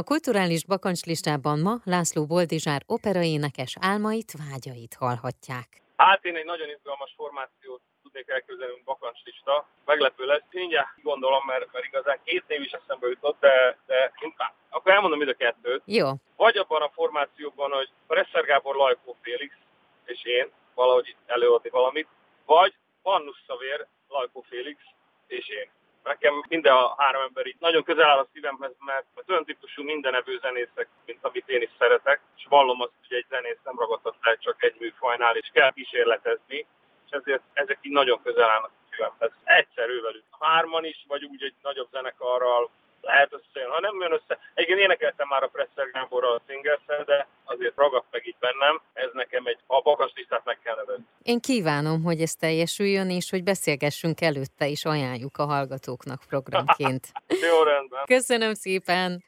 A kulturális bakancslistában ma László Boldizsár operaénekes álmait, vágyait hallhatják. Hát én egy nagyon izgalmas formációt tudnék elképzelni, bakancslista. Meglepő lesz. Mindjárt gondolom, mert, mert igazán két név is eszembe jutott, de, de én, akkor elmondom mind a kettőt. Jó. Vagy abban a formációban, hogy Presser Gábor, Lajkó Félix és én valahogy előadni valamit, vagy Pannus Szavér, Lajkó Félix és én. Nekem minden a három ember így nagyon közel áll a szívemhez, mert olyan típusú mindenevő zenészek, mint amit én is szeretek, és vallom azt, hogy egy zenész nem ragadhat le csak egy műfajnál, és kell kísérletezni, és ezért ezek így nagyon közel állnak a szívemhez. Egyszerű velük. Hárman is, vagy úgy egy nagyobb zenekarral, lehet összejön. Ha nem jön össze, egyébként énekeltem már a Presser Gáborral a singles de azért ragadt meg itt bennem, ez nekem egy, a bakas listát meg kell nevezni. Én kívánom, hogy ez teljesüljön, és hogy beszélgessünk előtte, és ajánljuk a hallgatóknak programként. Jó rendben. Köszönöm szépen!